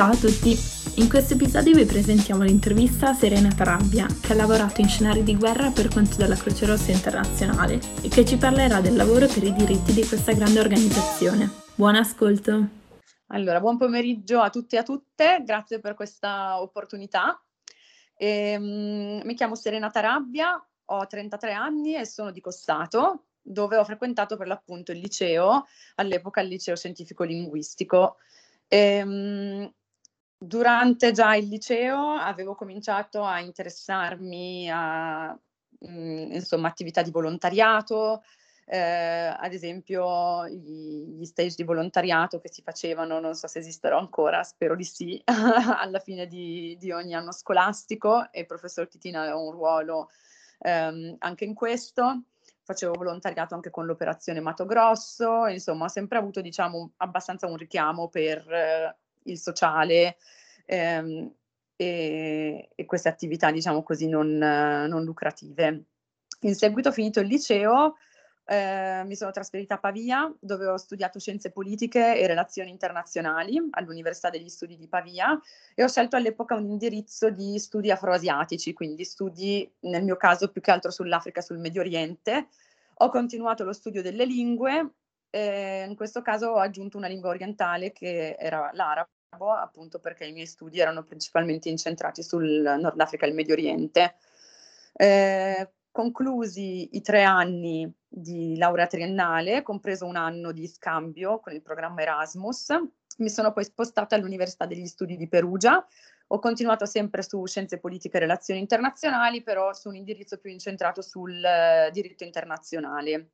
Ciao a tutti! In questo episodio vi presentiamo l'intervista a Serena Tarabia, che ha lavorato in scenari di guerra per conto della Croce Rossa Internazionale e che ci parlerà del lavoro per i diritti di questa grande organizzazione. Buon ascolto! Allora, buon pomeriggio a tutti e a tutte, grazie per questa opportunità. E, um, mi chiamo Serena Tarabia, ho 33 anni e sono di Cossato, dove ho frequentato per l'appunto il liceo, all'epoca il liceo scientifico linguistico. Durante già il liceo avevo cominciato a interessarmi a mh, mm, insomma, attività di volontariato, eh, ad esempio gli, gli, stage di volontariato che si facevano, non so se esistono ancora, spero di sì, alla fine di, di, ogni anno scolastico e il professor Titina aveva un ruolo ehm, anche in questo. Facevo volontariato anche con l'operazione Mato Grosso, insomma ho sempre avuto diciamo abbastanza un richiamo per eh, il sociale ehm, e, e, queste attività, diciamo così, non, non, lucrative. In seguito, finito il liceo, eh, mi sono trasferita a Pavia, dove ho studiato scienze politiche e relazioni internazionali all'Università degli Studi di Pavia e ho scelto all'epoca un indirizzo di studi afroasiatici, quindi studi nel mio caso più che altro sull'Africa sul Medio Oriente. Ho continuato lo studio delle lingue eh, in questo caso ho aggiunto una lingua orientale che era l'arabo, appunto perché i miei studi erano principalmente incentrati sul Nord Africa e il Medio Oriente. Eh, conclusi i tre anni di laurea triennale, compreso un anno di scambio con il programma Erasmus, mi sono poi spostata all'Università degli Studi di Perugia. Ho continuato sempre su scienze politiche e relazioni internazionali, però su un indirizzo più incentrato sul uh, diritto internazionale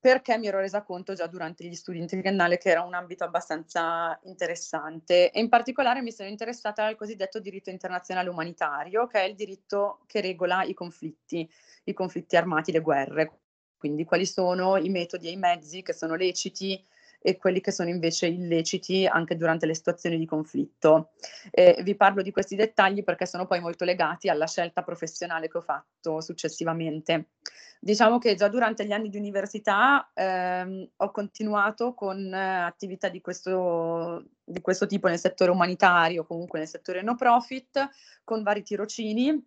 perché mi ero resa conto già durante gli studi in triennale che era un ambito abbastanza interessante e in particolare mi sono interessata al cosiddetto diritto internazionale umanitario, che è il diritto che regola i conflitti, i conflitti armati, le guerre. Quindi quali sono i metodi e i mezzi che sono leciti e quelli che sono invece illeciti anche durante le situazioni di conflitto. Eh, vi parlo di questi dettagli perché sono poi molto legati alla scelta professionale che ho fatto successivamente. Diciamo che già durante gli anni di università ehm, ho continuato con eh, attività di questo, di questo tipo nel settore umanitario, comunque nel settore no profit, con vari tirocini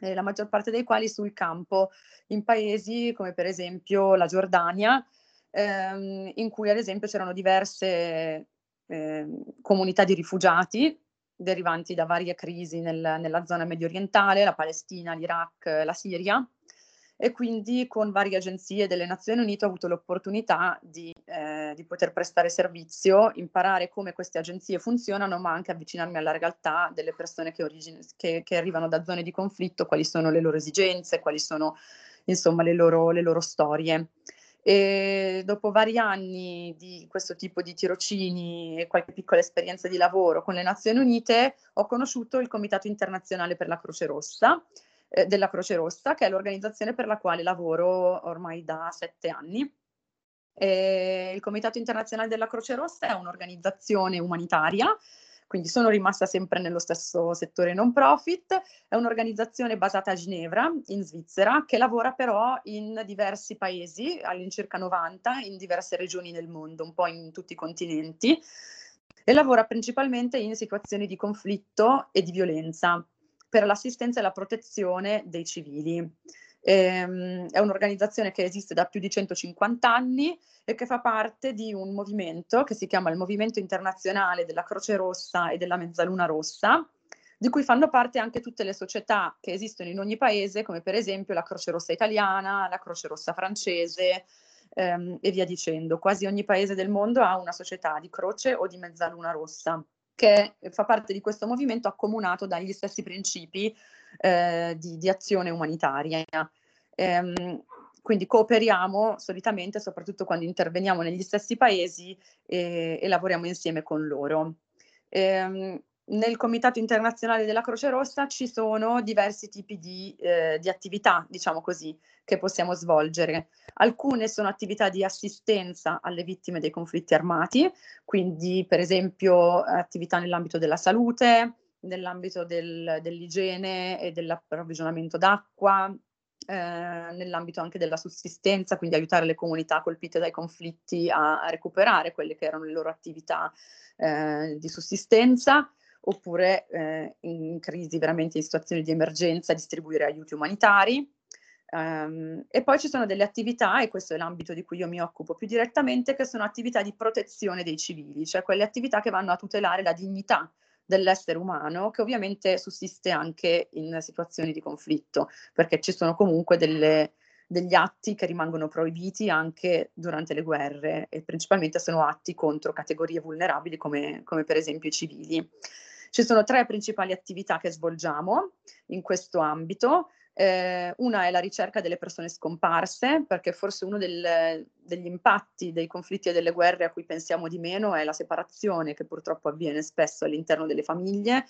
eh, la maggior parte dei quali sul campo, in paesi come per esempio la Giordania, ehm, in cui ad esempio c'erano diverse eh, comunità di rifugiati derivanti da varie crisi nel, nella zona medio orientale, la Palestina, l'Iraq, la Siria, e quindi con varie agenzie delle Nazioni Unite ho avuto l'opportunità di, eh, di, poter prestare servizio, imparare come queste agenzie funzionano, ma anche avvicinarmi alla realtà delle persone che, origine, che, che arrivano da zone di conflitto, quali sono le loro esigenze, quali sono insomma le loro, le loro storie. E dopo vari anni di questo tipo di tirocini e qualche piccola esperienza di lavoro con le Nazioni Unite, ho conosciuto il Comitato internazionale per la Croce Rossa, eh, della Croce Rossa, che è l'organizzazione per la quale lavoro ormai da sette anni. E il Comitato Internazionale della Croce Rossa è un'organizzazione umanitaria, quindi sono rimasta sempre nello stesso settore non profit, è un'organizzazione basata a Ginevra, in Svizzera, che lavora però in diversi paesi, all'incirca 90, in diverse regioni del mondo, un po' in tutti i continenti, e lavora principalmente in situazioni di conflitto e di violenza per l'assistenza e la protezione dei civili. Ehm, è un'organizzazione che esiste da più di 150 anni e che fa parte di un movimento che si chiama il Movimento Internazionale della Croce Rossa e della Mezzaluna Rossa, di cui fanno parte anche tutte le società che esistono in ogni paese, come per esempio la Croce Rossa italiana, la Croce Rossa francese ehm, e via dicendo. Quasi ogni paese del mondo ha una società di croce o di mezzaluna rossa che fa parte di questo movimento accomunato dagli stessi principi eh, di, di, azione umanitaria. Ehm, quindi cooperiamo solitamente, soprattutto quando interveniamo negli stessi paesi e, e lavoriamo insieme con loro. Ehm, nel Comitato internazionale della Croce Rossa ci sono diversi tipi di, eh, di, attività, diciamo così, che possiamo svolgere. Alcune sono attività di assistenza alle vittime dei conflitti armati, quindi per esempio attività nell'ambito della salute, nell'ambito del, dell'igiene e dell'approvvigionamento d'acqua, eh, nell'ambito anche della sussistenza, quindi aiutare le comunità colpite dai conflitti a, a recuperare quelle che erano le loro attività eh, di sussistenza, oppure eh, in crisi veramente in situazioni di emergenza distribuire aiuti umanitari. Um, e poi ci sono delle attività, e questo è l'ambito di cui io mi occupo più direttamente, che sono attività di protezione dei civili, cioè quelle attività che vanno a tutelare la dignità dell'essere umano, che ovviamente sussiste anche in situazioni di conflitto, perché ci sono comunque delle, degli atti che rimangono proibiti anche durante le guerre e principalmente sono atti contro categorie vulnerabili come, come per esempio i civili. Ci sono tre principali attività che svolgiamo in questo ambito. Eh, una è la ricerca delle persone scomparse, perché forse uno del, degli impatti dei conflitti e delle guerre a cui pensiamo di meno è la separazione che purtroppo avviene spesso all'interno delle famiglie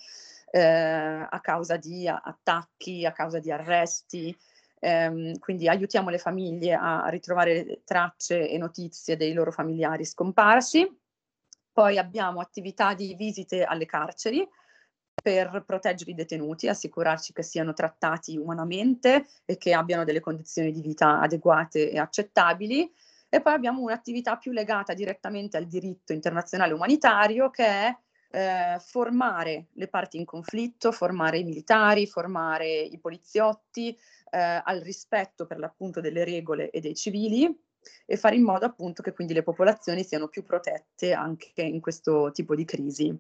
eh, a causa di attacchi, a causa di arresti. Eh, quindi aiutiamo le famiglie a ritrovare tracce e notizie dei loro familiari scomparsi. Poi abbiamo attività di visite alle carceri, per proteggere i detenuti, assicurarci che siano trattati umanamente e che abbiano delle condizioni di vita adeguate e accettabili. E poi abbiamo un'attività più legata direttamente al diritto internazionale umanitario che è eh, formare le parti in conflitto, formare i militari, formare i poliziotti eh, al rispetto per l'appunto delle regole e dei civili e fare in modo appunto che quindi le popolazioni siano più protette anche in questo tipo di crisi.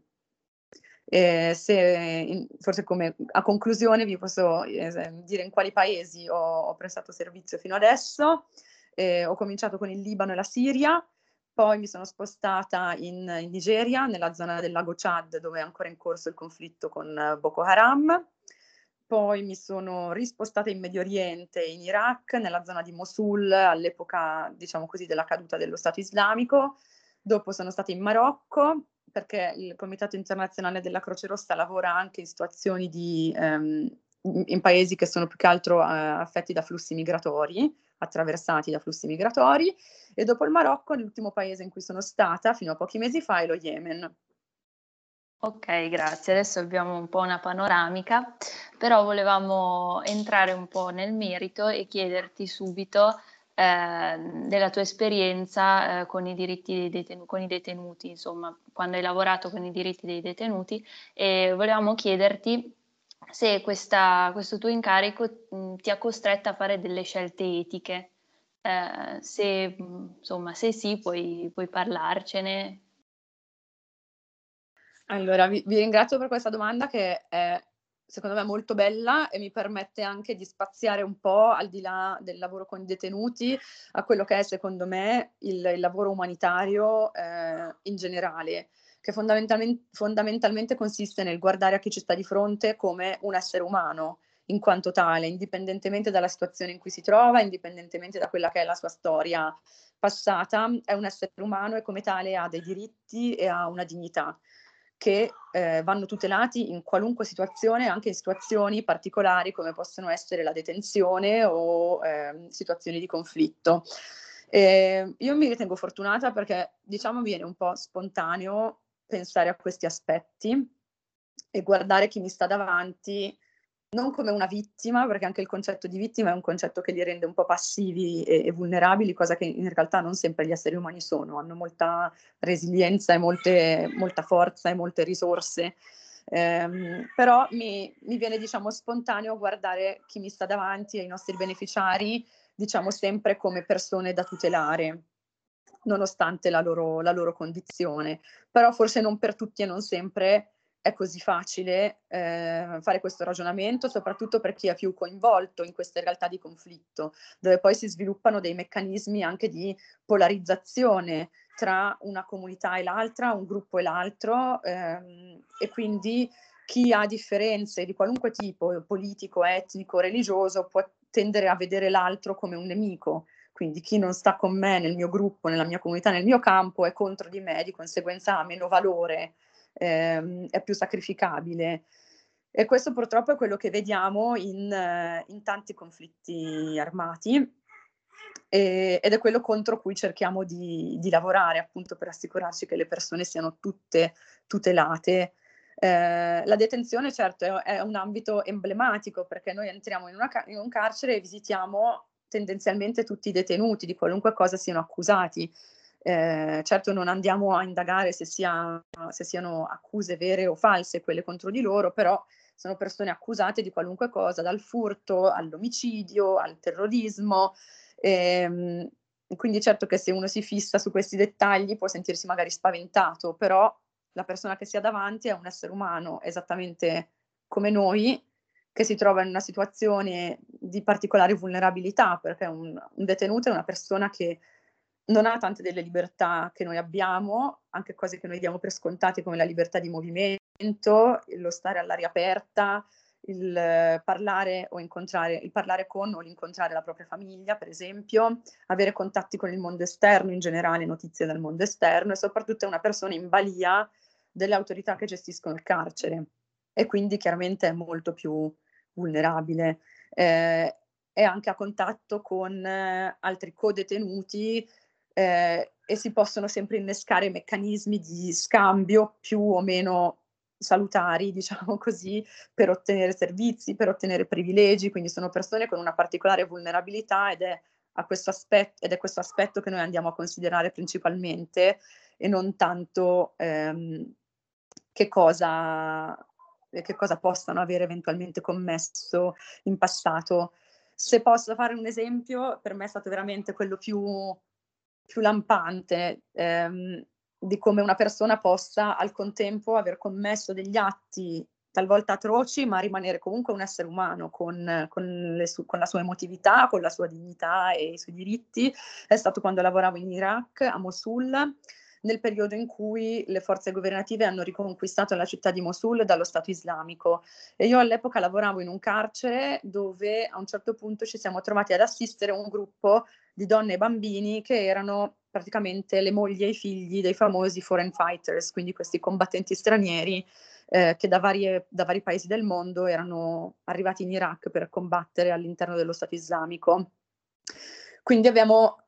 Eh, se, forse come a conclusione vi posso eh, dire in quali paesi ho, ho, prestato servizio fino adesso. Eh, ho cominciato con il Libano e la Siria, poi mi sono spostata in, in, Nigeria, nella zona del lago Chad, dove è ancora in corso il conflitto con Boko Haram. Poi mi sono rispostata in Medio Oriente, in Iraq, nella zona di Mosul, all'epoca, diciamo così, della caduta dello Stato islamico. Dopo sono stata in Marocco, perché il Comitato Internazionale della Croce Rossa lavora anche in situazioni di, ehm, in paesi che sono più che altro eh, affetti da flussi migratori, attraversati da flussi migratori, e dopo il Marocco l'ultimo paese in cui sono stata fino a pochi mesi fa è lo Yemen. Ok, grazie. Adesso abbiamo un po' una panoramica, però volevamo entrare un po' nel merito e chiederti subito eh, della tua esperienza eh, con, i diritti detenu- con i detenuti, insomma, quando hai lavorato con i diritti dei detenuti e volevamo chiederti se questa, questo tuo incarico mh, ti ha costretta a fare delle scelte etiche. Eh, se, insomma, se sì, puoi, puoi parlarcene. Allora, vi, vi, ringrazio per questa domanda che è secondo me molto bella e mi permette anche di spaziare un po' al di là del lavoro con i detenuti a quello che è secondo me il, il lavoro umanitario eh, in generale, che fondamentalmente, fondamentalmente consiste nel guardare a chi ci sta di fronte come un essere umano in quanto tale, indipendentemente dalla situazione in cui si trova, indipendentemente da quella che è la sua storia passata, è un essere umano e come tale ha dei diritti e ha una dignità che eh, vanno tutelati in qualunque situazione, anche in situazioni particolari come possono essere la detenzione o eh, situazioni di conflitto. E io mi ritengo fortunata perché diciamo viene un po' spontaneo pensare a questi aspetti e guardare chi mi sta davanti non come una vittima, perché anche il concetto di vittima è un concetto che li rende un po' passivi e, e, vulnerabili, cosa che in realtà non sempre gli esseri umani sono, hanno molta resilienza e molte, molta forza e molte risorse. Eh, però mi, mi, viene diciamo spontaneo guardare chi mi sta davanti e i nostri beneficiari diciamo sempre come persone da tutelare nonostante la loro, la loro condizione però forse non per tutti e non sempre è così facile eh, fare questo ragionamento, soprattutto per chi è più coinvolto in queste realtà di conflitto, dove poi si sviluppano dei meccanismi anche di polarizzazione tra una comunità e l'altra, un gruppo e l'altro, ehm, e quindi chi ha differenze di qualunque tipo, politico, etnico, religioso, può tendere a vedere l'altro come un nemico. Quindi chi non sta con me nel mio gruppo, nella mia comunità, nel mio campo è contro di me, di conseguenza ha meno valore ehm, è più sacrificabile. E questo purtroppo è quello che vediamo in, eh, in tanti conflitti armati e, ed è quello contro cui cerchiamo di, di, lavorare appunto per assicurarci che le persone siano tutte tutelate Eh, la detenzione certo è, è, un ambito emblematico perché noi entriamo in, una, in un carcere e visitiamo tendenzialmente tutti i detenuti di qualunque cosa siano accusati. Eh, certo non andiamo a indagare se, sia, se, siano accuse vere o false quelle contro di loro, però sono persone accusate di qualunque cosa, dal furto all'omicidio, al terrorismo. Ehm, quindi certo che se uno si fissa su questi dettagli può sentirsi magari spaventato, però la persona che si ha davanti è un essere umano esattamente come noi, che si trova in una situazione di particolare vulnerabilità, perché un, un detenuto è una persona che non ha tante delle libertà che noi abbiamo, anche cose che noi diamo per scontate come la libertà di movimento, lo stare all'aria aperta, il parlare o incontrare, il parlare con o l'incontrare la propria famiglia, per esempio, avere contatti con il mondo esterno in generale, notizie dal mondo esterno e soprattutto è una persona in balia delle autorità che gestiscono il carcere e quindi chiaramente è molto più vulnerabile. Eh, è anche a contatto con eh, altri co-detenuti eh, e si possono sempre innescare meccanismi di scambio più o meno salutari, diciamo così, per ottenere servizi, per ottenere privilegi, quindi sono persone con una particolare vulnerabilità ed è, questo aspetto, ed è questo aspetto che noi andiamo a considerare principalmente e non tanto ehm, che, cosa, che cosa possano avere eventualmente commesso in passato. Se posso fare un esempio, per me è stato veramente quello più più lampante ehm, di come una persona possa al contempo aver commesso degli atti talvolta atroci, ma rimanere comunque un essere umano con, con, su- con, la sua emotività, con la sua dignità e i suoi diritti. È stato quando lavoravo in Iraq, a Mosul, nel periodo in cui le forze governative hanno riconquistato la città di Mosul dallo Stato islamico. E io all'epoca lavoravo in un carcere dove a un certo punto ci siamo trovati ad assistere un gruppo di donne e bambini che erano praticamente le mogli e i figli dei famosi foreign fighters, quindi questi combattenti stranieri eh, che da, varie, da, vari paesi del mondo erano arrivati in Iraq per combattere all'interno dello Stato islamico. Quindi abbiamo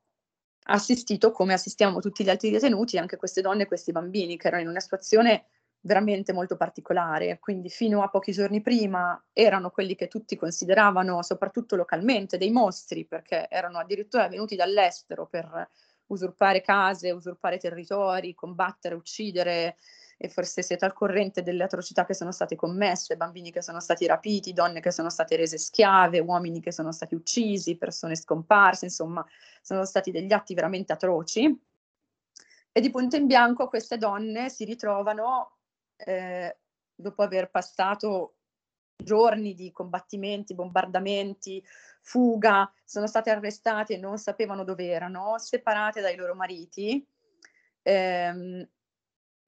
assistito, come assistiamo tutti gli altri detenuti, anche queste donne e questi bambini che erano in una situazione veramente molto particolare. Quindi fino a pochi giorni prima erano quelli che tutti consideravano, soprattutto localmente, dei mostri, perché erano addirittura venuti dall'estero per usurpare case, usurpare territori, combattere, uccidere e forse siete al corrente delle atrocità che sono state commesse, bambini che sono stati rapiti, donne che sono state rese schiave, uomini che sono stati uccisi, persone scomparse, insomma, sono stati degli atti veramente atroci. E di punto in bianco queste donne si ritrovano, eh, dopo aver passato giorni di combattimenti, bombardamenti, fuga, sono state arrestate e non sapevano dove erano, separate dai loro mariti. Ehm,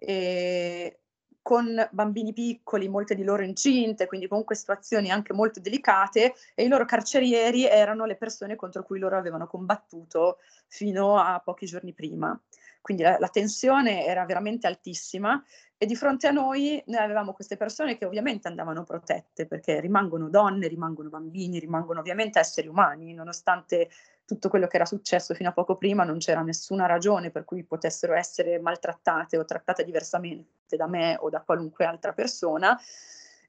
eh, con bambini piccoli, molte di loro incinte, quindi comunque situazioni anche molto delicate e i loro carcerieri erano le persone contro cui loro avevano combattuto fino a pochi giorni prima. Quindi la, la tensione era veramente altissima e di fronte a noi noi avevamo queste persone che ovviamente andavano protette perché rimangono donne, rimangono bambini, rimangono ovviamente esseri umani, nonostante tutto quello che era successo fino a poco prima non c'era nessuna ragione per cui potessero essere maltrattate o trattate diversamente da me o da qualunque altra persona.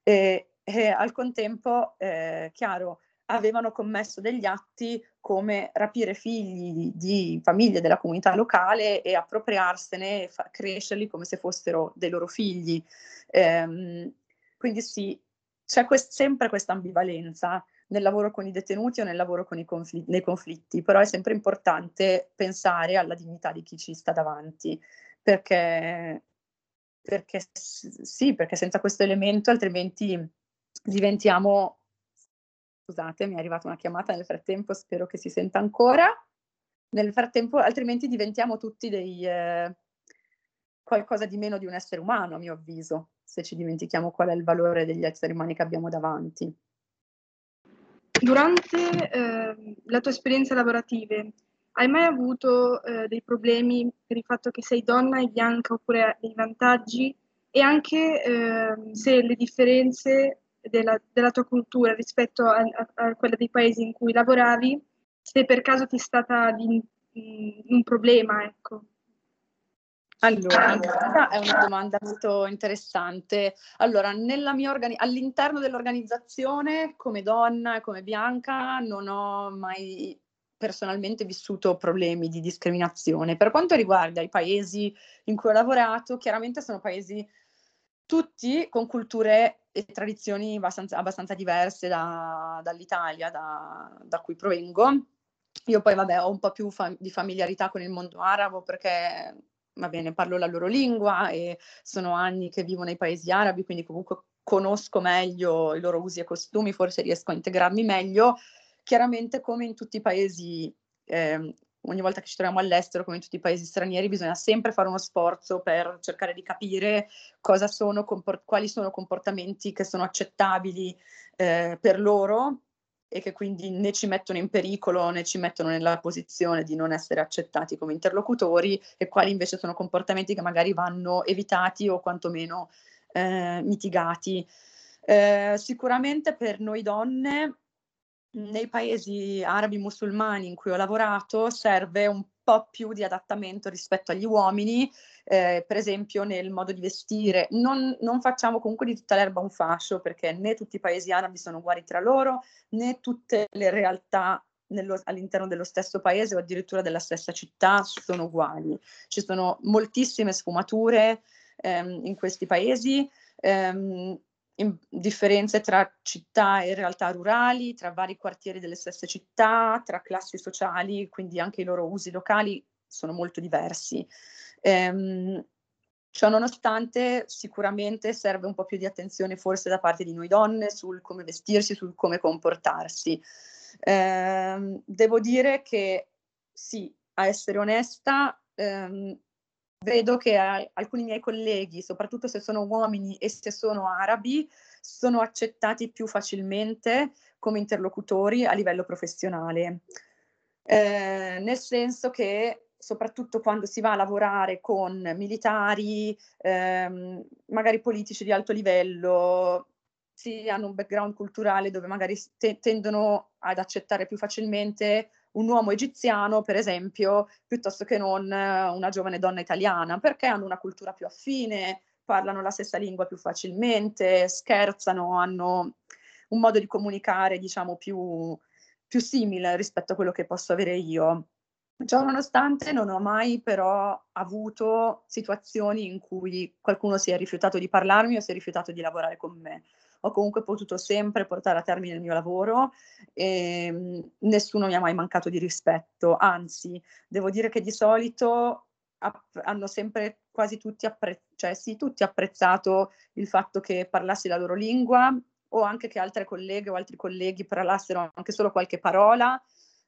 E, e al contempo, eh, chiaro, avevano commesso degli atti come rapire figli di famiglie della comunità locale e appropriarsene e fa- crescerli come se fossero dei loro figli. Ehm, quindi sì, c'è quest- sempre questa ambivalenza nel lavoro con i detenuti o nel lavoro con i conflitti, nei conflitti, però è sempre importante pensare alla dignità di chi ci sta davanti, perché, perché sì, perché senza questo elemento altrimenti diventiamo Scusate, mi è arrivata una chiamata nel frattempo, spero che si senta ancora. Nel frattempo, altrimenti diventiamo tutti dei eh, qualcosa di meno di un essere umano, a mio avviso, se ci dimentichiamo qual è il valore degli esseri umani che abbiamo davanti. Durante eh, la tua esperienza lavorativa, hai mai avuto eh, dei problemi per il fatto che sei donna e bianca oppure dei vantaggi e anche ehm, se le differenze della, della tua cultura rispetto a, a, a, quella dei paesi in cui lavoravi, se per caso ti è stata di, un problema, ecco. Allora, questa è una domanda molto interessante. Allora, organi- all'interno dell'organizzazione, come donna e come bianca, non ho mai personalmente vissuto problemi di discriminazione. Per quanto riguarda i paesi in cui ho lavorato, chiaramente sono paesi tutti con culture e tradizioni abbastanza, abbastanza diverse da, dall'Italia, da, da, cui provengo. Io poi, vabbè, ho un po' più fa- di familiarità con il mondo arabo perché, va bene, parlo la loro lingua e sono anni che vivo nei paesi arabi, quindi comunque conosco meglio i loro usi e costumi, forse riesco a integrarmi meglio. Chiaramente come in tutti i paesi, eh, ogni volta che ci troviamo all'estero, come in tutti i paesi stranieri, bisogna sempre fare uno sforzo per cercare di capire sono comport- quali sono comportamenti che sono accettabili eh, per loro e che quindi né ci mettono in pericolo né ci mettono nella posizione di non essere accettati come interlocutori e quali invece sono comportamenti che magari vanno evitati o quantomeno eh, mitigati. Eh, sicuramente per noi donne nei paesi arabi musulmani in cui ho lavorato serve un po' più di adattamento rispetto agli uomini, eh, per esempio nel modo di vestire. Non, non, facciamo comunque di tutta l'erba un fascio perché né tutti i paesi arabi sono uguali tra loro, né tutte le realtà nello, all'interno dello stesso paese o addirittura della stessa città sono uguali. Ci sono moltissime sfumature ehm, in questi paesi. Ehm, differenze tra città e realtà rurali, tra vari quartieri delle stesse città, tra classi sociali, quindi anche i loro usi locali sono molto diversi. Ehm, ciò nonostante, sicuramente serve un po' più di attenzione forse da parte di noi donne sul come vestirsi, sul come comportarsi. Ehm, devo dire che sì, a essere onesta, ehm, vedo che eh, alcuni miei colleghi, soprattutto se sono uomini e se sono arabi, sono accettati più facilmente come interlocutori a livello professionale. Eh, nel senso che soprattutto quando si va a lavorare con militari, ehm, magari politici di alto livello, si hanno un background culturale dove magari te- tendono ad accettare più facilmente un uomo egiziano, per esempio, piuttosto che non eh, una giovane donna italiana, perché hanno una cultura più affine, parlano la stessa lingua più facilmente, scherzano, hanno un modo di comunicare, diciamo, più, più simile rispetto a quello che posso avere io. Ciò nonostante non ho mai però avuto situazioni in cui qualcuno si è rifiutato di parlarmi o si è rifiutato di lavorare con me ho comunque potuto sempre portare a termine il mio lavoro e mh, nessuno mi ha mai mancato di rispetto, anzi, devo dire che di solito app- hanno sempre quasi tutti, appre- cioè, sì, tutti apprezzato il fatto che parlassi la loro lingua o anche che altre colleghe o altri colleghi parlassero anche solo qualche parola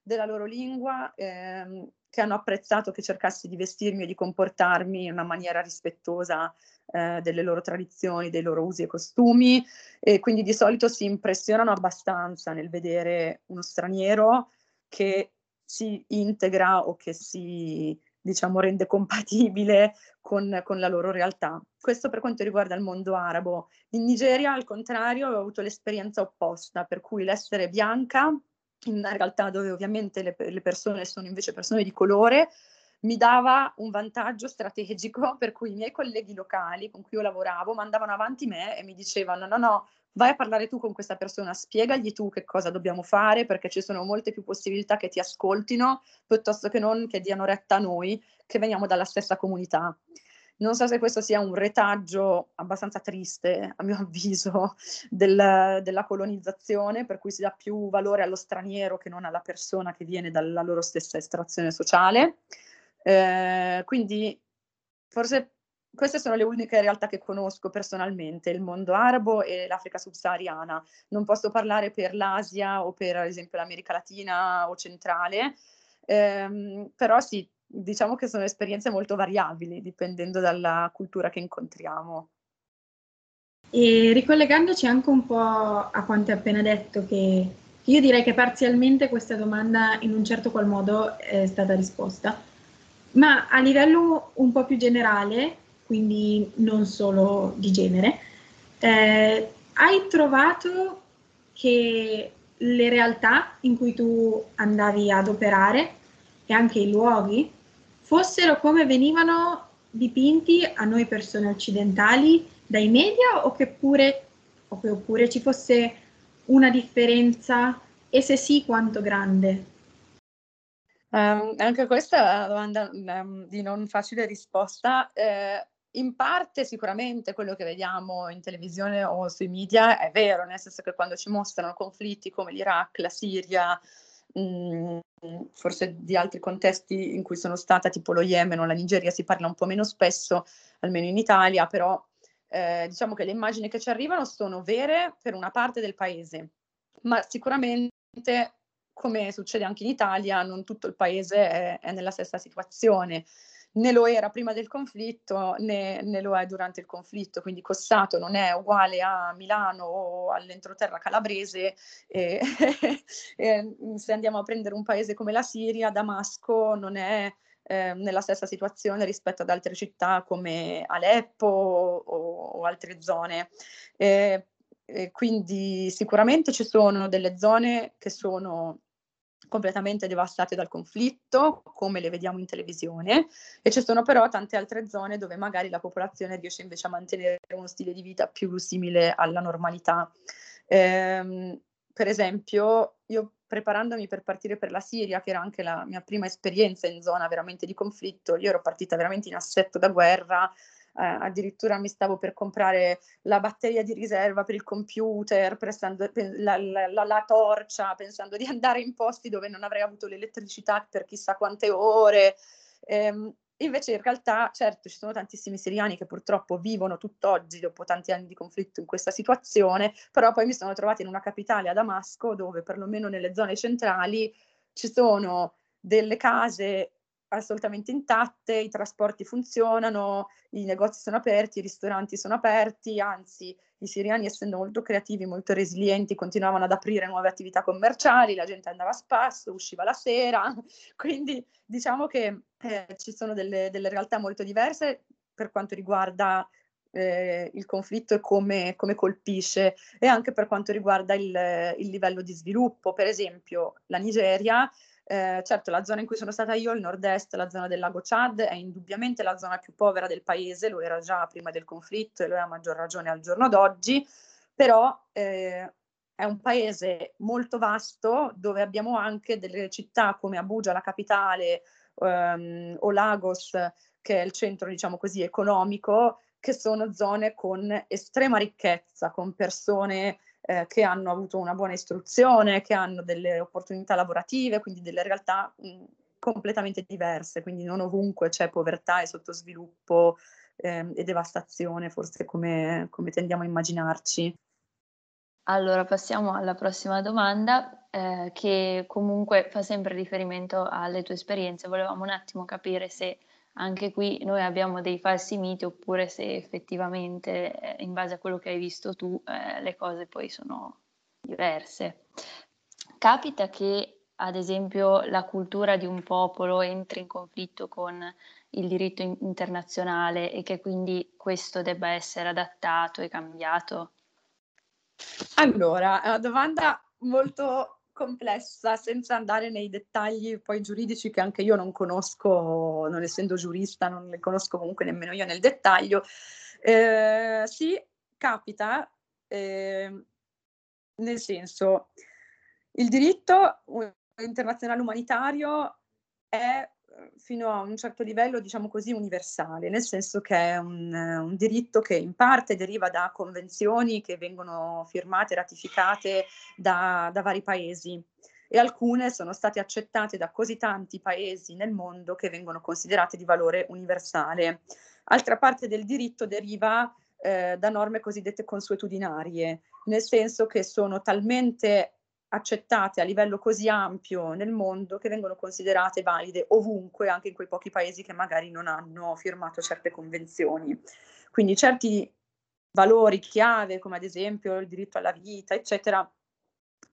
della loro lingua, ehm, che hanno apprezzato che cercassi di vestirmi e di comportarmi in una maniera rispettosa eh, delle loro tradizioni, dei loro usi e costumi e quindi di solito si impressionano abbastanza nel vedere uno straniero che si integra o che si diciamo rende compatibile con, con, la loro realtà. Questo per quanto riguarda il mondo arabo. In Nigeria, al contrario, ho avuto l'esperienza opposta, per cui l'essere bianca, in una realtà dove ovviamente le, le persone sono invece persone di colore, mi dava un vantaggio strategico per cui i miei colleghi locali con cui io lavoravo mandavano avanti me e mi dicevano no, no, vai a parlare tu con questa persona, spiegagli tu che cosa dobbiamo fare perché ci sono molte più possibilità che ti ascoltino piuttosto che non che diano retta a noi che veniamo dalla stessa comunità. Non so se questo sia un retaggio abbastanza triste, a mio avviso, del, della colonizzazione, per cui si dà più valore allo straniero che non alla persona che viene dalla loro stessa estrazione sociale. Eh, quindi forse queste sono le uniche realtà che conosco personalmente, il mondo arabo e l'Africa subsahariana. Non posso parlare per l'Asia o per, esempio, l'America Latina o centrale, ehm, però sì, diciamo che sono esperienze molto variabili, dipendendo dalla cultura che incontriamo. E ricollegandoci anche un po' a quanto hai appena detto, che io direi che parzialmente questa domanda in un certo qual modo è stata risposta ma a livello un po' più generale, quindi non solo di genere, eh, hai trovato che le realtà in cui tu andavi ad operare e anche i luoghi fossero come venivano dipinti a noi persone occidentali dai media o che pure, oppure ci fosse una differenza e se sì quanto grande? Um, anche questa è una domanda um, di non facile risposta. Eh, in parte sicuramente quello che vediamo in televisione o sui media è vero, nel senso che quando ci mostrano conflitti come l'Iraq, la Siria, mm, forse di altri contesti in cui sono stata, tipo lo Yemen o la Nigeria, si parla un po' meno spesso, almeno in Italia, però eh, diciamo che le immagini che ci arrivano sono vere per una parte del paese, ma sicuramente, come succede anche in Italia, non tutto il paese è, è nella stessa situazione né lo era prima del conflitto né, né, lo è durante il conflitto, quindi Cossato non è uguale a Milano o all'entroterra calabrese e, e se andiamo a prendere un paese come la Siria, Damasco non è eh, nella stessa situazione rispetto ad altre città come Aleppo o, o altre zone. Eh, quindi sicuramente ci sono delle zone che sono completamente devastate dal conflitto, come le vediamo in televisione, e ci sono però tante altre zone dove magari la popolazione riesce invece a mantenere uno stile di vita più simile alla normalità. Eh, per esempio, io preparandomi per partire per la Siria, che era anche la mia prima esperienza in zona veramente di conflitto, io ero partita veramente in assetto da guerra, addirittura mi stavo per comprare la batteria di riserva per il computer, pensando, la, la, la, la, torcia, pensando di andare in posti dove non avrei avuto l'elettricità per chissà quante ore. Eh, invece in realtà, certo, ci sono tantissimi siriani che purtroppo vivono tutt'oggi, dopo tanti anni di conflitto, in questa situazione, però poi mi sono trovata in una capitale, a Damasco, dove perlomeno nelle zone centrali ci sono delle case assolutamente intatte, i trasporti funzionano, i negozi sono aperti, i ristoranti sono aperti, anzi i siriani essendo molto creativi, molto resilienti, continuavano ad aprire nuove attività commerciali, la gente andava a spasso, usciva la sera, quindi diciamo che eh, ci sono delle, delle, realtà molto diverse per quanto riguarda eh, il conflitto e come, come, colpisce e anche per quanto riguarda il, il livello di sviluppo. Per esempio la Nigeria eh, certo, la zona in cui sono stata io, il nord-est, la zona del lago Chad, è indubbiamente la zona più povera del paese, lo era già prima del conflitto e lo è a maggior ragione al giorno d'oggi, però eh, è un paese molto vasto dove abbiamo anche delle città come Abuja, la capitale, ehm, o Lagos, che è il centro, diciamo così, economico, che sono zone con estrema ricchezza, con persone eh, che hanno avuto una buona istruzione, che hanno delle opportunità lavorative, quindi delle realtà mh, completamente diverse, quindi non ovunque c'è povertà e sottosviluppo eh, e devastazione, forse come, come, tendiamo a immaginarci. Allora passiamo alla prossima domanda eh, che comunque fa sempre riferimento alle tue esperienze. Volevamo un attimo capire se anche qui noi abbiamo dei falsi miti oppure se effettivamente eh, in base a quello che hai visto tu eh, le cose poi sono diverse. Capita che ad esempio la cultura di un popolo entri in conflitto con il diritto internazionale e che quindi questo debba essere adattato e cambiato? Allora, è una domanda molto complessa senza andare nei dettagli poi giuridici che anche io non conosco, non essendo giurista, non le conosco comunque nemmeno io nel dettaglio. Eh, sì, capita, eh, nel senso, il diritto internazionale umanitario è fino a un certo livello, diciamo così, universale, nel senso che è un, un, diritto che in parte deriva da convenzioni che vengono firmate e ratificate da, da vari paesi e alcune sono state accettate da così tanti paesi nel mondo che vengono considerate di valore universale. Altra parte del diritto deriva eh, da norme cosiddette consuetudinarie, nel senso che sono talmente accettate a livello così ampio nel mondo che vengono considerate valide ovunque, anche in quei pochi paesi che magari non hanno firmato certe convenzioni. Quindi certi valori chiave, come ad esempio il diritto alla vita, eccetera,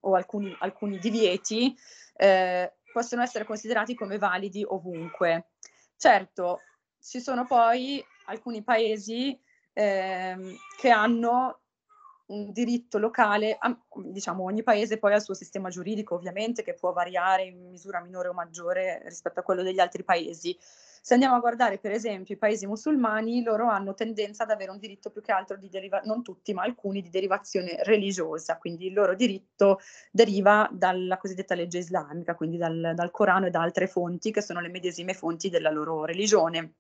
o alcuni, alcuni divieti, eh, possono essere considerati come validi ovunque. Certo, ci sono poi alcuni paesi eh, che hanno un diritto locale, diciamo ogni paese poi ha il suo sistema giuridico ovviamente che può variare in misura minore o maggiore rispetto a quello degli altri paesi. Se andiamo a guardare per esempio i paesi musulmani, loro hanno tendenza ad avere un diritto più che altro di derivazione, non tutti, ma alcuni di derivazione religiosa, quindi il loro diritto deriva dalla cosiddetta legge islamica, quindi dal, dal Corano e da altre fonti che sono le medesime fonti della loro religione.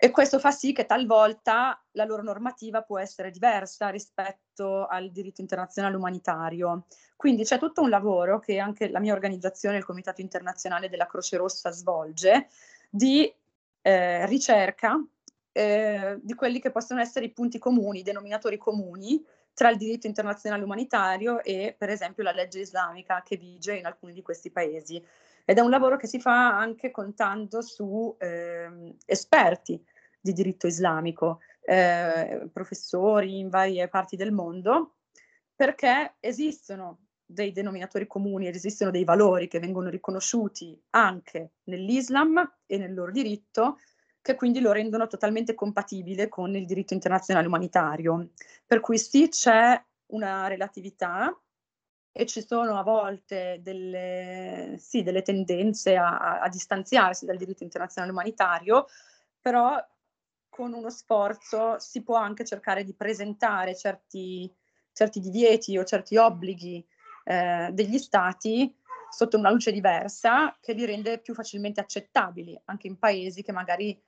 E questo fa sì che talvolta la loro normativa può essere diversa rispetto al diritto internazionale umanitario. Quindi c'è tutto un lavoro che anche la mia organizzazione, il Comitato Internazionale della Croce Rossa, svolge di eh, ricerca eh, di quelli che possono essere i punti comuni, i denominatori comuni tra il diritto internazionale umanitario e per esempio la legge islamica che vige in alcuni di questi paesi. Ed è un lavoro che si fa anche contando su eh, esperti di diritto islamico, eh, professori in varie parti del mondo, perché esistono dei denominatori comuni esistono dei valori che vengono riconosciuti anche nell'Islam e nel loro diritto, che quindi lo rendono totalmente compatibile con il diritto internazionale umanitario. Per cui sì, c'è una relatività e ci sono a volte delle, sì, delle tendenze a, a, distanziarsi dal diritto internazionale umanitario, però con uno sforzo si può anche cercare di presentare certi, certi divieti o certi obblighi eh, degli stati sotto una luce diversa che li rende più facilmente accettabili anche in paesi che magari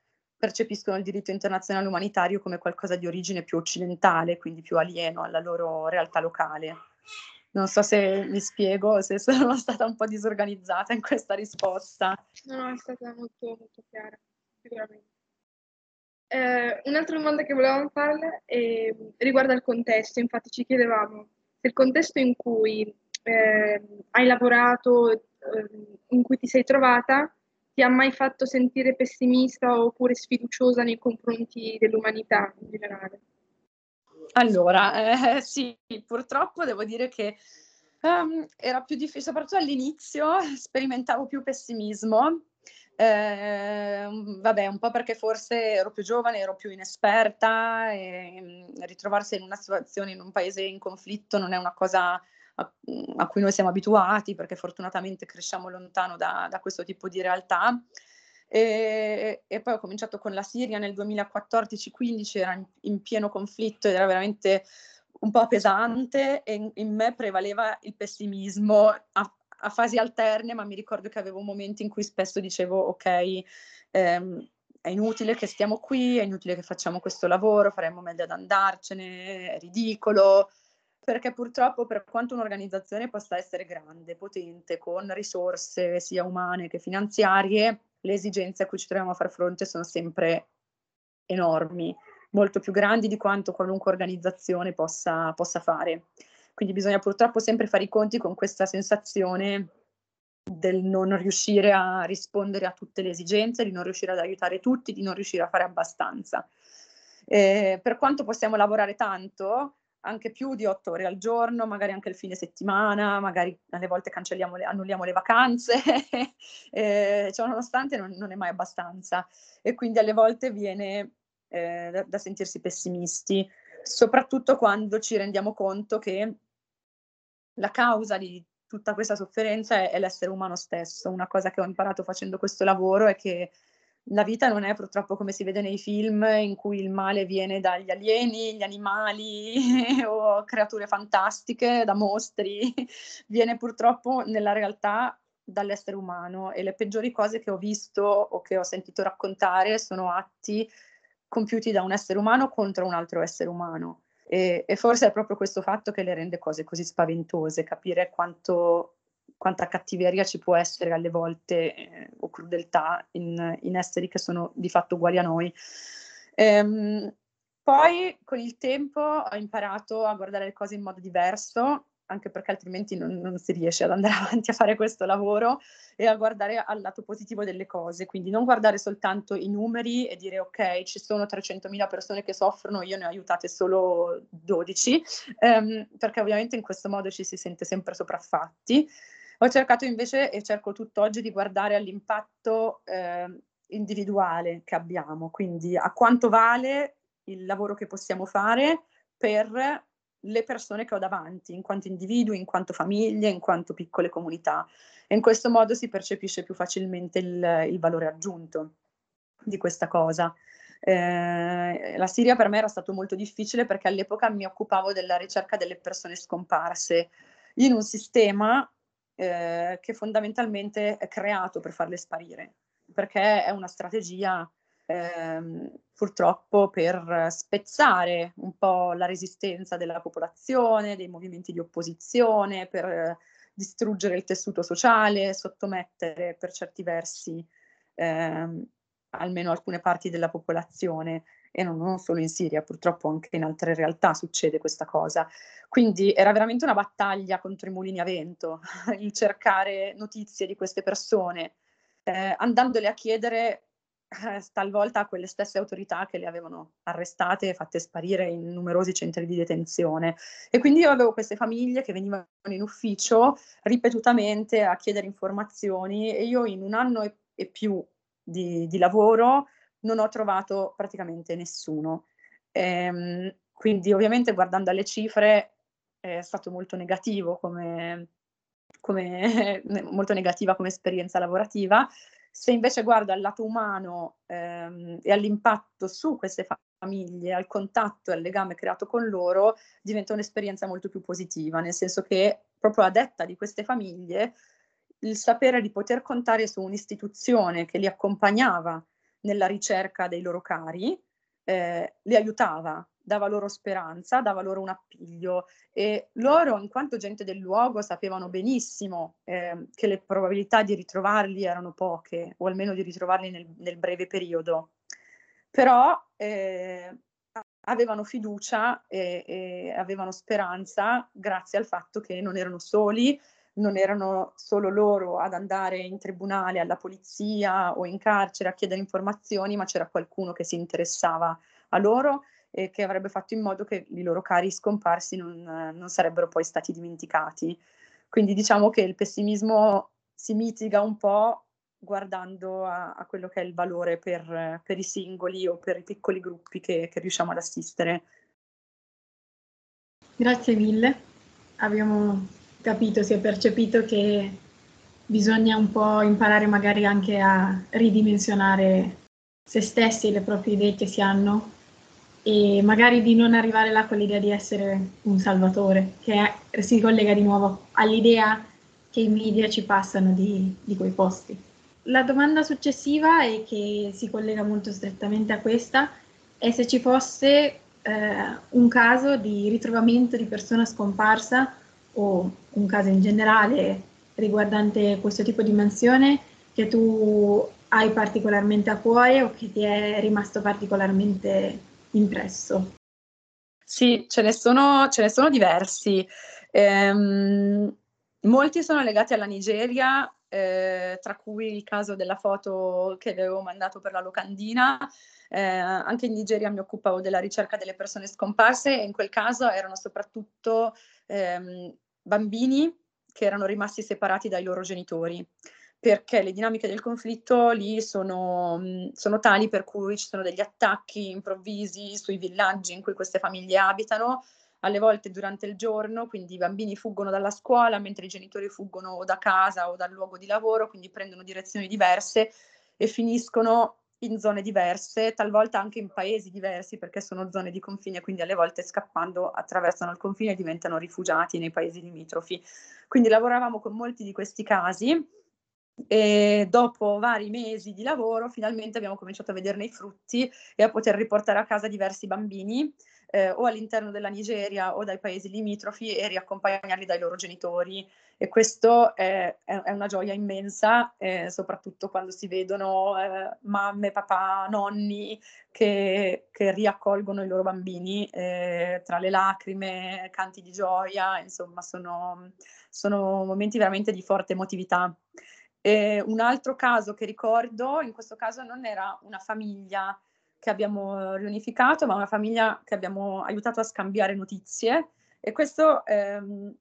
percepiscono il diritto internazionale umanitario come qualcosa di origine più occidentale, quindi più alieno alla loro realtà locale. Non so se mi spiego, se sono stata un po' disorganizzata in questa risposta. No, è stata molto, molto chiara, sicuramente. Eh, un'altra domanda che volevamo farle è, riguarda il contesto, infatti ci chiedevamo se il contesto in cui eh, hai lavorato, eh, in cui ti sei trovata, ti ha mai fatto sentire pessimista oppure sfiduciosa nei confronti dell'umanità in generale? Allora, eh, sì, purtroppo devo dire che um, era più difficile, soprattutto all'inizio sperimentavo più pessimismo. Eh, vabbè, un po' perché forse ero più giovane, ero più inesperta e um, ritrovarsi in una situazione in un paese in conflitto non è una cosa a, a cui noi siamo abituati perché fortunatamente cresciamo lontano da, da questo tipo di realtà. E, e, poi ho cominciato con la Siria nel 2014-15, era in, in, pieno conflitto ed era veramente un po' pesante e in, in me prevaleva il pessimismo a, a, fasi alterne, ma mi ricordo che avevo momenti in cui spesso dicevo ok, ehm, è inutile che stiamo qui, è inutile che facciamo questo lavoro, faremmo meglio ad andarcene, è ridicolo, perché purtroppo per quanto un'organizzazione possa essere grande, potente, con risorse sia umane che finanziarie, le esigenze a cui ci troviamo a far fronte sono sempre enormi, molto più grandi di quanto qualunque organizzazione possa, possa fare. Quindi bisogna purtroppo sempre fare i conti con questa sensazione del non riuscire a rispondere a tutte le esigenze, di non riuscire ad aiutare tutti, di non riuscire a fare abbastanza. Eh, per quanto possiamo lavorare tanto, anche più di otto ore al giorno, magari anche il fine settimana, magari alle volte cancelliamo le, annulliamo le vacanze, eh, cioè, nonostante non, non, è mai abbastanza e quindi alle volte viene eh, da, da, sentirsi pessimisti, soprattutto quando ci rendiamo conto che la causa di tutta questa sofferenza è, è l'essere umano stesso. Una cosa che ho imparato facendo questo lavoro è che la vita non è purtroppo come si vede nei film in cui il male viene dagli alieni, gli animali o creature fantastiche, da mostri, viene purtroppo nella realtà dall'essere umano e le peggiori cose che ho visto o che ho sentito raccontare sono atti compiuti da un essere umano contro un altro essere umano. E, e forse è proprio questo fatto che le rende cose così spaventose, capire quanto quanta cattiveria ci può essere alle volte eh, o crudeltà in, in, esseri che sono di fatto uguali a noi. Ehm, poi con il tempo ho imparato a guardare le cose in modo diverso, anche perché altrimenti non, non, si riesce ad andare avanti a fare questo lavoro e a guardare al lato positivo delle cose, quindi non guardare soltanto i numeri e dire ok, ci sono 300.000 persone che soffrono, io ne ho aiutate solo 12, ehm, perché ovviamente in questo modo ci si sente sempre sopraffatti ho cercato invece, e cerco tutt'oggi, di guardare all'impatto eh, individuale che abbiamo, quindi a quanto vale il lavoro che possiamo fare per le persone che ho davanti, in quanto individui, in quanto famiglie, in quanto piccole comunità. E in questo modo si percepisce più facilmente il, il valore aggiunto di questa cosa. Eh, la Siria per me era stato molto difficile perché all'epoca mi occupavo della ricerca delle persone scomparse in un sistema eh, che fondamentalmente è creato per farle sparire, perché è una strategia ehm, purtroppo per spezzare un po' la resistenza della popolazione, dei movimenti di opposizione, per eh, distruggere il tessuto sociale, sottomettere per certi versi ehm, almeno alcune parti della popolazione e non, non, solo in Siria, purtroppo anche in altre realtà succede questa cosa. Quindi era veramente una battaglia contro i mulini a vento, il cercare notizie di queste persone, eh, andandole a chiedere eh, talvolta a quelle stesse autorità che le avevano arrestate e fatte sparire in numerosi centri di detenzione. E quindi io avevo queste famiglie che venivano in ufficio ripetutamente a chiedere informazioni e io in un anno e, e più di, di, lavoro non ho trovato praticamente nessuno. Ehm, quindi ovviamente guardando alle cifre è stato molto negativo come, come molto negativa come esperienza lavorativa. Se invece guardo al lato umano ehm, e all'impatto su queste famiglie, al contatto e al legame creato con loro, diventa un'esperienza molto più positiva, nel senso che proprio a detta di queste famiglie il sapere di poter contare su un'istituzione che li accompagnava nella ricerca dei loro cari, eh, li aiutava, dava loro speranza, dava loro un appiglio e loro, in quanto gente del luogo, sapevano benissimo eh, che le probabilità di ritrovarli erano poche, o almeno di ritrovarli nel, nel breve periodo. Però eh, avevano fiducia e, e avevano speranza grazie al fatto che non erano soli, non erano solo loro ad andare in tribunale, alla polizia o in carcere a chiedere informazioni, ma c'era qualcuno che si interessava a loro e che avrebbe fatto in modo che i loro cari scomparsi non, non sarebbero poi stati dimenticati. Quindi diciamo che il pessimismo si mitiga un po' guardando a, a quello che è il valore per, per, i singoli o per i piccoli gruppi che, che riusciamo ad assistere. Grazie mille. Abbiamo capito, si è percepito che bisogna un po' imparare magari anche a ridimensionare se stessi e le proprie idee che si hanno e magari di non arrivare là con l'idea di essere un salvatore, che si collega di nuovo all'idea che i media ci passano di, di quei posti. La domanda successiva e che si collega molto strettamente a questa è se ci fosse eh, un caso di ritrovamento di persona scomparsa o un caso in generale riguardante questo tipo di mansione che tu hai particolarmente a cuore o che ti è rimasto particolarmente impresso? Sì, ce ne sono, ce ne sono diversi. Ehm, molti sono legati alla Nigeria, eh, tra cui il caso della foto che avevo mandato per la locandina. Eh, anche in Nigeria mi occupavo della ricerca delle persone scomparse e in quel caso erano soprattutto ehm, bambini che erano rimasti separati dai loro genitori, perché le dinamiche del conflitto lì sono, sono tali per cui ci sono degli attacchi improvvisi sui villaggi in cui queste famiglie abitano, alle volte durante il giorno, quindi i bambini fuggono dalla scuola mentre i genitori fuggono da casa o dal luogo di lavoro, quindi prendono direzioni diverse e finiscono in zone diverse, talvolta anche in paesi diversi perché sono zone di confine, quindi alle volte scappando attraversano il confine e diventano rifugiati nei paesi limitrofi. Quindi lavoravamo con molti di questi casi e dopo vari mesi di lavoro finalmente abbiamo cominciato a vederne i frutti e a poter riportare a casa diversi bambini eh, o all'interno della Nigeria o dai paesi limitrofi e riaccompagnarli dai loro genitori. E questo è, è una gioia immensa, eh, soprattutto quando si vedono eh, mamme, papà, nonni che, che, riaccolgono i loro bambini eh, tra le lacrime, canti di gioia, insomma sono, sono momenti veramente di forte emotività. E un altro caso che ricordo, in questo caso non era una famiglia che abbiamo riunificato, ma una famiglia che abbiamo aiutato a scambiare notizie. E questo, ehm,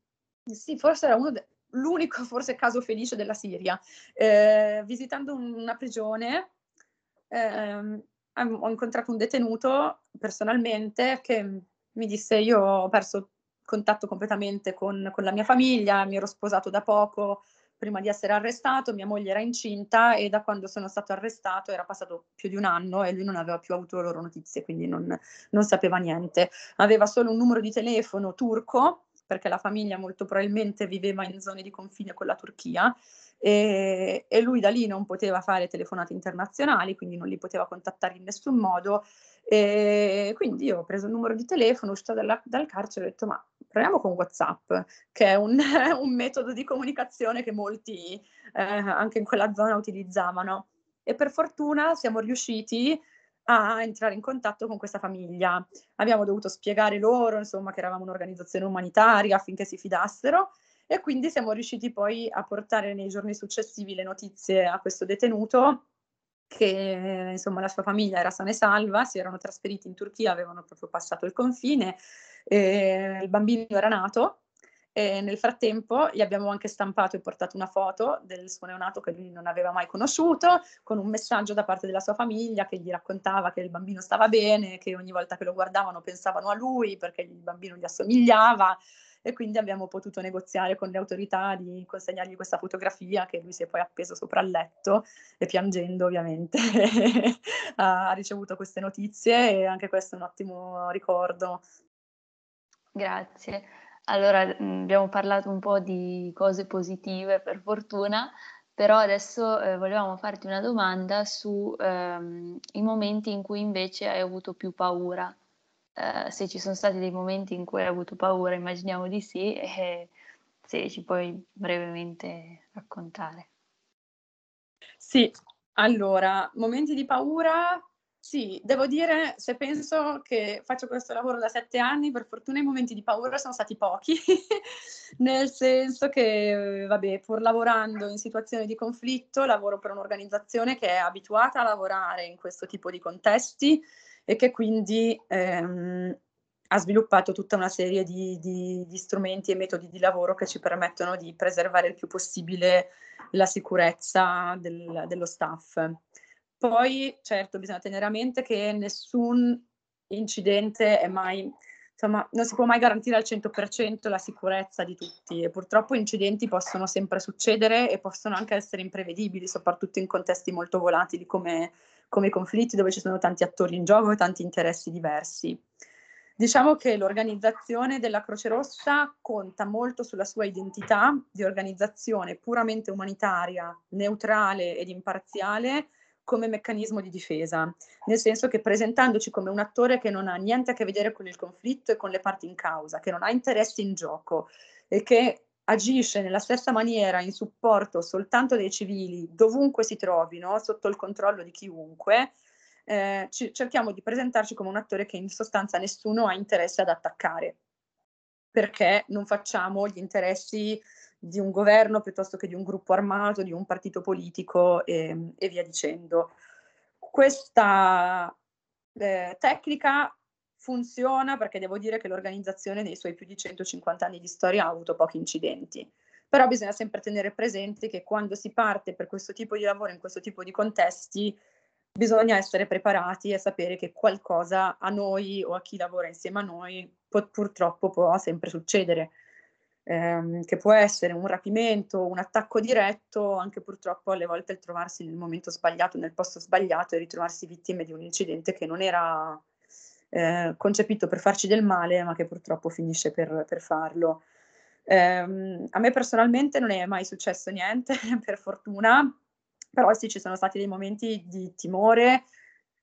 sì, forse era uno de- l'unico forse caso felice della Siria. Eh, visitando un- una prigione, ehm, ho incontrato un detenuto personalmente che mi disse io ho perso contatto completamente con, con la mia famiglia, mi ero sposato da poco, prima di essere arrestato, mia moglie era incinta e da quando sono stato arrestato era passato più di un anno e lui non aveva più avuto le loro notizie, quindi non, non sapeva niente. Aveva solo un numero di telefono turco, perché la famiglia molto probabilmente viveva in zone di confine con la Turchia. E, e, lui da lì non poteva fare telefonate internazionali, quindi non li poteva contattare in nessun modo. E quindi io ho preso il numero di telefono, uscito dalla, dal carcere e ho detto ma proviamo con WhatsApp, che è un, un metodo di comunicazione che molti eh, anche in quella zona utilizzavano. E per fortuna siamo riusciti a entrare in contatto con questa famiglia. Abbiamo dovuto spiegare loro, insomma, che eravamo un'organizzazione umanitaria affinché si fidassero e quindi siamo riusciti poi a portare nei giorni successivi le notizie a questo detenuto che insomma la sua famiglia era sana e salva, si erano trasferiti in Turchia, avevano proprio passato il confine eh, il bambino era nato e nel frattempo gli abbiamo anche stampato e portato una foto del suo neonato che lui non aveva mai conosciuto, con un messaggio da parte della sua famiglia che gli raccontava che il bambino stava bene, che ogni volta che lo guardavano pensavano a lui perché il bambino gli assomigliava e quindi abbiamo potuto negoziare con le autorità di consegnargli questa fotografia che lui si è poi appeso sopra il letto e piangendo ovviamente ha ricevuto queste notizie e anche questo è un ottimo ricordo Grazie. Allora, mhmm, abbiamo parlato un po' di cose positive per fortuna, però adesso, ehm, volevamo farti una domanda su, ehm, momenti in cui invece hai avuto più paura. Ehm, se ci sono stati dei momenti in cui hai avuto paura, immaginiamo di sì, e se ci puoi brevemente raccontare. Sì, allora, momenti di paura sì, devo dire, se penso che faccio questo lavoro da sette anni, per fortuna i momenti di paura sono stati pochi, nel senso che, vabbè, pur lavorando in situazioni di conflitto, lavoro per un'organizzazione che è abituata a lavorare in questo tipo di contesti e che quindi ehm, ha sviluppato tutta una serie di, di, di strumenti e metodi di lavoro che ci permettono di preservare il più possibile la sicurezza del, dello staff. Poi, certo, bisogna tenere a mente che nessun incidente è mai, insomma, non si può mai garantire al 100% la sicurezza di tutti e purtroppo incidenti possono sempre succedere e possono anche essere imprevedibili, soprattutto in contesti molto volatili come, come conflitti dove ci sono tanti attori in gioco e tanti interessi diversi. Diciamo che l'organizzazione della Croce Rossa conta molto sulla sua identità di organizzazione puramente umanitaria, neutrale ed imparziale, come meccanismo di difesa, nel senso che presentandoci come un attore che non ha niente a che vedere con il conflitto e con le parti in causa, che non ha interessi in gioco e che agisce nella stessa maniera in supporto soltanto dei civili dovunque si trovino, sotto il controllo di chiunque, eh, cerchiamo di presentarci come un attore che in sostanza nessuno ha interesse ad attaccare, perché non facciamo gli interessi di un governo piuttosto che di un gruppo armato, di un partito politico e, e via dicendo. Questa eh, tecnica funziona perché devo dire che l'organizzazione nei suoi più di 150 anni di storia ha avuto pochi incidenti. Però bisogna sempre tenere presente che quando si parte per questo tipo di lavoro, in questo tipo di contesti, bisogna essere preparati e sapere che qualcosa a noi o a chi lavora insieme a noi può, purtroppo può sempre succedere ehm, che può essere un rapimento, un attacco diretto, anche purtroppo alle volte il trovarsi nel momento sbagliato, nel posto sbagliato e ritrovarsi vittime di un incidente che non era eh, concepito per farci del male, ma che purtroppo finisce per, per farlo. Eh, a me personalmente non è mai successo niente, per fortuna, però sì, ci sono stati dei momenti di timore,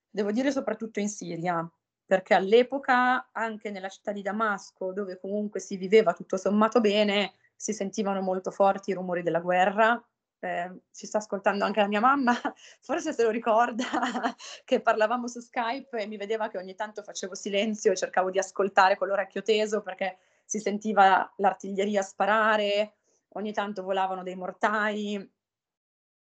devo dire soprattutto in Siria, perché all'epoca anche nella città di Damasco, dove comunque si viveva tutto sommato bene, si sentivano molto forti i rumori della guerra. Eh, ci sta ascoltando anche la mia mamma, forse se lo ricorda, che parlavamo su Skype e mi vedeva che ogni tanto facevo silenzio e cercavo di ascoltare con l'orecchio teso perché si sentiva l'artiglieria sparare, ogni tanto volavano dei mortai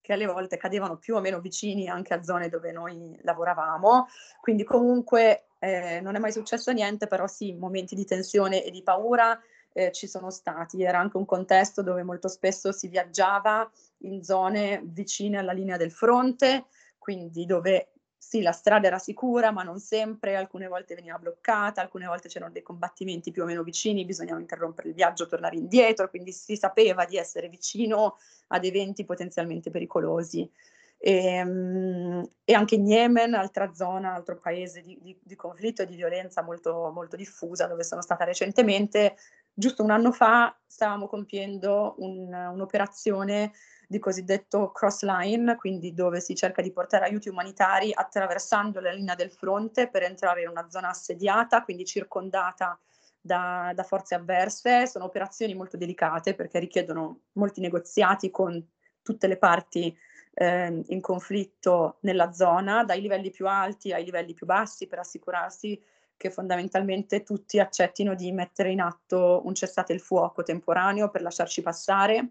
che alle volte cadevano più o meno vicini anche a zone dove noi lavoravamo, quindi comunque eh, non è mai successo niente, però sì, momenti di tensione e di paura eh, ci sono stati. Era anche un contesto dove molto spesso si viaggiava in zone vicine alla linea del fronte, quindi dove sì, la strada era sicura, ma non sempre, alcune volte veniva bloccata, alcune volte c'erano dei combattimenti più o meno vicini, bisognava interrompere il viaggio, tornare indietro, quindi si sapeva di essere vicino ad eventi potenzialmente pericolosi. E, ehm, e anche in Yemen, altra zona, altro paese di, di, di conflitto e di violenza molto, molto diffusa, dove sono stata recentemente, giusto un anno fa, stavamo compiendo un, un'operazione di cosiddetto cross line, quindi dove si cerca di portare aiuti umanitari attraversando la linea del fronte per entrare in una zona assediata, quindi circondata da, da forze avverse. Sono operazioni molto delicate perché richiedono molti negoziati con tutte le parti eh, in conflitto nella zona, dai livelli più alti ai livelli più bassi, per assicurarsi che fondamentalmente tutti accettino di mettere in atto un cessate il fuoco temporaneo per lasciarci passare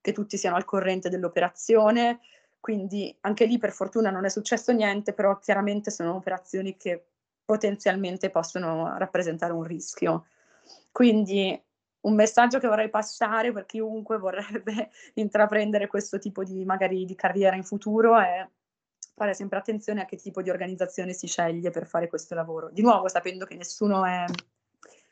che tutti siano al corrente dell'operazione. Quindi anche lì per fortuna non è successo niente, però chiaramente sono operazioni che potenzialmente possono rappresentare un rischio. Quindi un messaggio che vorrei passare per chiunque vorrebbe intraprendere questo tipo di magari di carriera in futuro è fare sempre attenzione a che tipo di organizzazione si sceglie per fare questo lavoro. Di nuovo sapendo che nessuno è,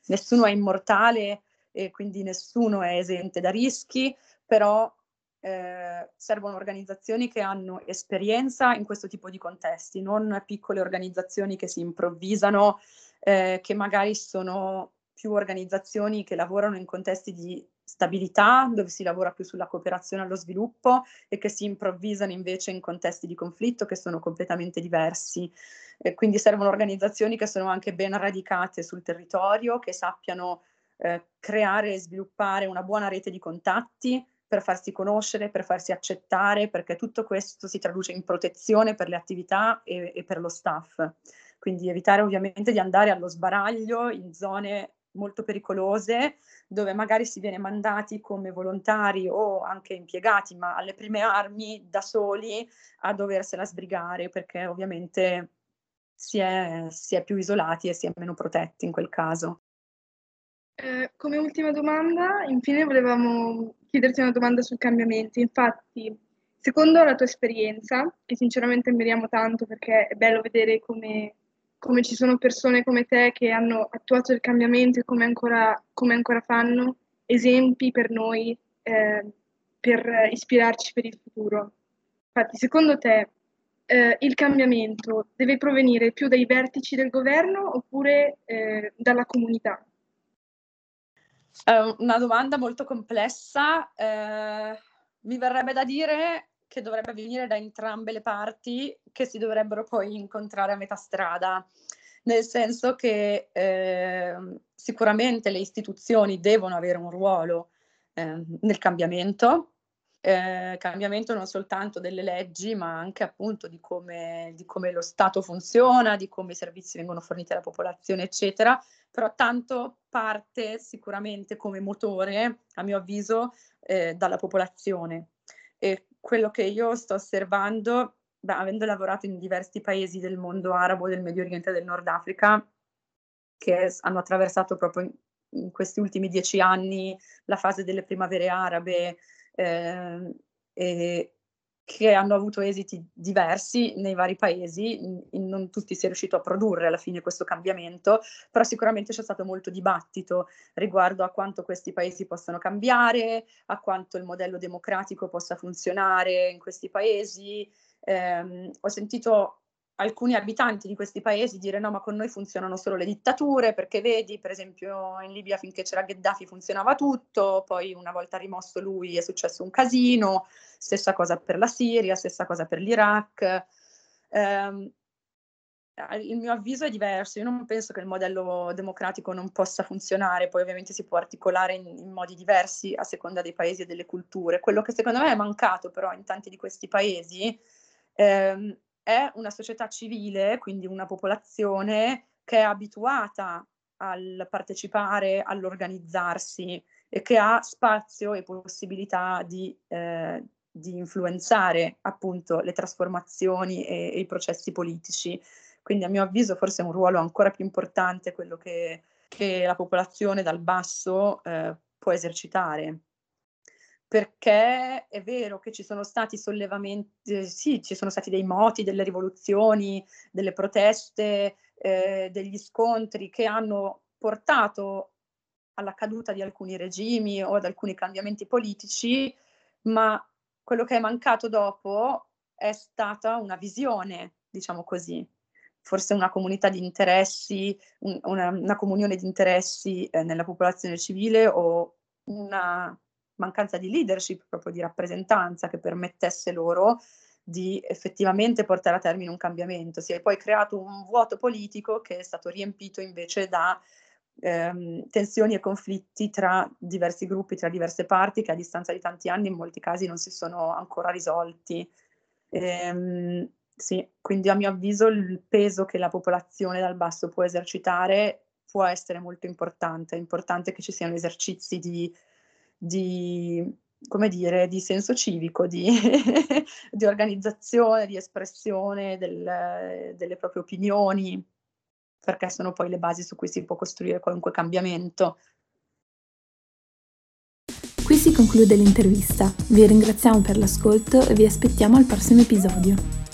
nessuno è immortale e quindi nessuno è esente da rischi, però eh, servono organizzazioni che hanno esperienza in questo tipo di contesti, non piccole organizzazioni che si improvvisano, eh, che magari sono più organizzazioni che lavorano in contesti di stabilità, dove si lavora più sulla cooperazione allo sviluppo e che si improvvisano invece in contesti di conflitto che sono completamente diversi. Eh, quindi servono organizzazioni che sono anche ben radicate sul territorio, che sappiano eh, creare e sviluppare una buona rete di contatti, per farsi conoscere, per farsi accettare, perché tutto questo si traduce in protezione per le attività e, e per lo staff. Quindi evitare ovviamente di andare allo sbaraglio in zone molto pericolose dove magari si viene mandati come volontari o anche impiegati, ma alle prime armi da soli a doversela sbrigare perché ovviamente si è, si è più isolati e si è meno protetti in quel caso. Eh, come ultima domanda, infine volevamo chiederti una domanda sul cambiamento. Infatti, secondo la tua esperienza, che sinceramente ammiriamo tanto perché è bello vedere come, come ci sono persone come te che hanno attuato il cambiamento e come ancora, come ancora fanno, esempi per noi eh, per ispirarci per il futuro. Infatti, secondo te eh, il cambiamento deve provenire più dai vertici del governo oppure eh, dalla comunità? È una domanda molto complessa. Eh, mi verrebbe da dire che dovrebbe venire da entrambe le parti, che si dovrebbero poi incontrare a metà strada, nel senso che eh, sicuramente le istituzioni devono avere un ruolo eh, nel cambiamento, eh, cambiamento non soltanto delle leggi, ma anche appunto di come, di come, lo Stato funziona, di come i servizi vengono forniti alla popolazione, eccetera. Però tanto parte sicuramente come motore, a mio avviso, eh, dalla popolazione. E quello che io sto osservando, beh, avendo lavorato in diversi paesi del mondo arabo, del Medio Oriente e del Nord Africa, che hanno attraversato proprio in, in questi ultimi dieci anni la fase delle primavere arabe, eh, e che hanno avuto esiti diversi nei vari paesi, non tutti si è riuscito a produrre alla fine questo cambiamento, però sicuramente c'è stato molto dibattito riguardo a quanto questi paesi possano cambiare, a quanto il modello democratico possa funzionare in questi paesi. Eh, ho sentito alcuni abitanti di questi paesi dire no, ma con noi funzionano solo le dittature, perché vedi, per esempio, in Libia finché c'era Gheddafi funzionava tutto, poi una volta rimosso lui è successo un casino, stessa cosa per la Siria, stessa cosa per l'Iraq. Eh, il mio avviso è diverso, io non penso che il modello democratico non possa funzionare, poi ovviamente si può articolare in, in modi diversi a seconda dei paesi e delle culture. Quello che secondo me è mancato però in tanti di questi paesi ehm, è una società civile, quindi una popolazione che è abituata al partecipare, all'organizzarsi e che ha spazio e possibilità di, eh, di influenzare appunto le trasformazioni e, e, i processi politici. Quindi a mio avviso forse è un ruolo ancora più importante quello che, che la popolazione dal basso eh, può esercitare. Perché è vero che ci sono stati sollevamenti, eh, sì, ci sono stati dei moti, delle rivoluzioni, delle proteste, eh, degli scontri che hanno portato alla caduta di alcuni regimi o ad alcuni cambiamenti politici, ma quello che è mancato dopo è stata una visione, diciamo così, forse una comunità di interessi, un, una, una, comunione di interessi eh, nella popolazione civile o una mancanza di leadership, proprio di rappresentanza che permettesse loro di effettivamente portare a termine un cambiamento. Si è poi creato un vuoto politico che è stato riempito invece da ehm, tensioni e conflitti tra diversi gruppi, tra diverse parti che a distanza di tanti anni in molti casi non si sono ancora risolti. Ehm, sì, quindi a mio avviso il peso che la popolazione dal basso può esercitare può essere molto importante, è importante che ci siano esercizi di di, dire, di senso civico, di, di organizzazione, di espressione del, delle proprie opinioni, perché sono poi le basi su cui si può costruire qualunque cambiamento. Qui si conclude l'intervista. Vi ringraziamo per l'ascolto e vi aspettiamo al prossimo episodio.